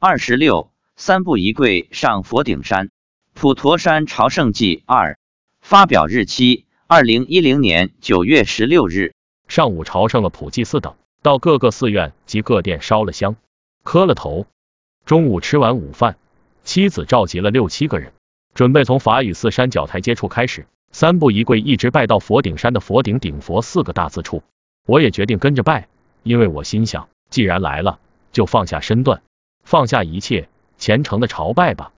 二十六，三步一跪上佛顶山。普陀山朝圣记二。发表日期：二零一零年九月十六日。上午朝圣了普济寺等，到各个寺院及各殿烧了香，磕了头。中午吃完午饭，妻子召集了六七个人，准备从法雨寺山脚台阶处开始，三步一跪，一直拜到佛顶山的佛顶顶佛四个大字处。我也决定跟着拜，因为我心想，既然来了，就放下身段，放下一切，虔诚的朝拜吧。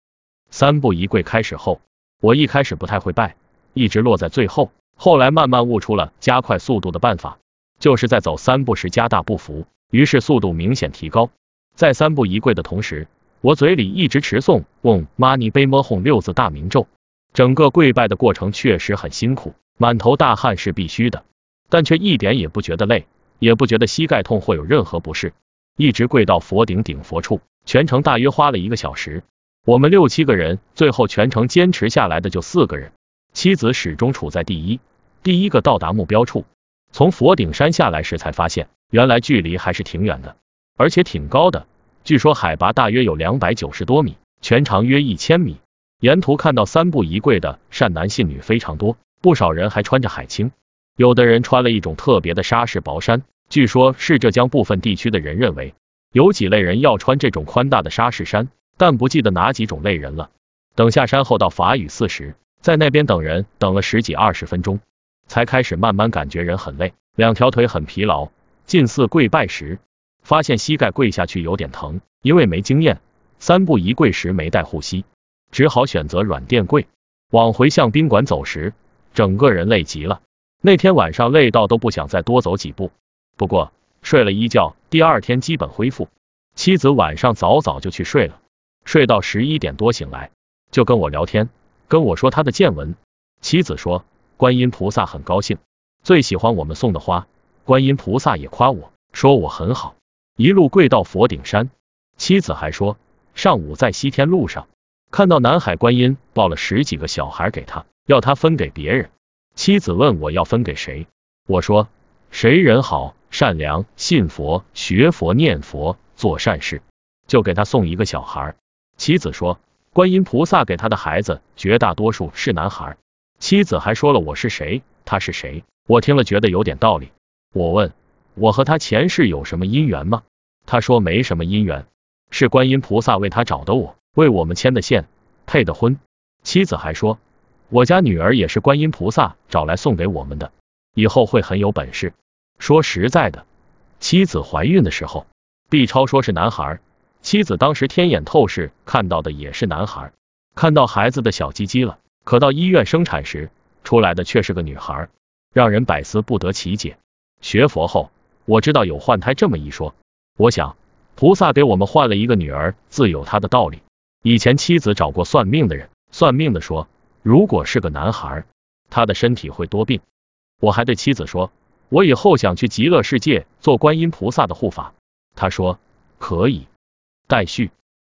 三步一跪开始后，我一开始不太会拜，一直落在最后，后来慢慢悟出了加快速度的办法，就是在走三步时加大步幅，于是速度明显提高。在三步一跪的同时，我嘴里一直持诵“嗡嘛呢呗咪吽”六字大明咒，整个跪拜的过程确实很辛苦，满头大汗是必须的，但却一点也不觉得累，也不觉得膝盖痛或有任何不适，一直跪到佛顶顶佛处，全程大约花了一个小时。我们六七个人，最后全程坚持下来的就四个人，妻子始终处在第一，第一个到达目标处。从佛顶山下来时才发现，原来距离还是挺远的。而且挺高的，据说海拔大约有两百九十多米，全长约一千米。沿途看到三步一跪的善男信女非常多，不少人还穿着海青，有的人穿了一种特别的沙式薄衫。据说，是浙江部分地区的人认为有几类人要穿这种宽大的沙士衫，但不记得哪几种类人了。等下山后到法雨寺时，在那边等人等了十几二十分钟，才开始慢慢感觉人很累，两条腿很疲劳。进寺跪拜时。发现膝盖跪下去有点疼，因为没经验，三步一跪时没带护膝，只好选择软垫跪。往回向宾馆走时，整个人累极了。那天晚上累到都不想再多走几步。不过睡了一觉，第二天基本恢复。妻子晚上早早就去睡了，睡到十一点多醒来，就跟我聊天，跟我说他的见闻。妻子说，观音菩萨很高兴，最喜欢我们送的花。观音菩萨也夸我说我很好。一路跪到佛顶山，妻子还说，上午在西天路上看到南海观音抱了十几个小孩给他，要他分给别人。妻子问我要分给谁，我说谁人好、善良、信佛、学佛、念佛、做善事，就给他送一个小孩。妻子说，观音菩萨给他的孩子绝大多数是男孩。妻子还说了我是谁，他是谁，我听了觉得有点道理。我问，我和他前世有什么姻缘吗？他说没什么姻缘，是观音菩萨为他找的我，为我们牵的线，配的婚。妻子还说，我家女儿也是观音菩萨找来送给我们的，以后会很有本事。说实在的，妻子怀孕的时候，B 超说是男孩，妻子当时天眼透视看到的也是男孩，看到孩子的小鸡鸡了。可到医院生产时，出来的却是个女孩，让人百思不得其解。学佛后，我知道有换胎这么一说。我想，菩萨给我们换了一个女儿，自有他的道理。以前妻子找过算命的人，算命的说，如果是个男孩，他的身体会多病。我还对妻子说，我以后想去极乐世界做观音菩萨的护法。他说可以。待续。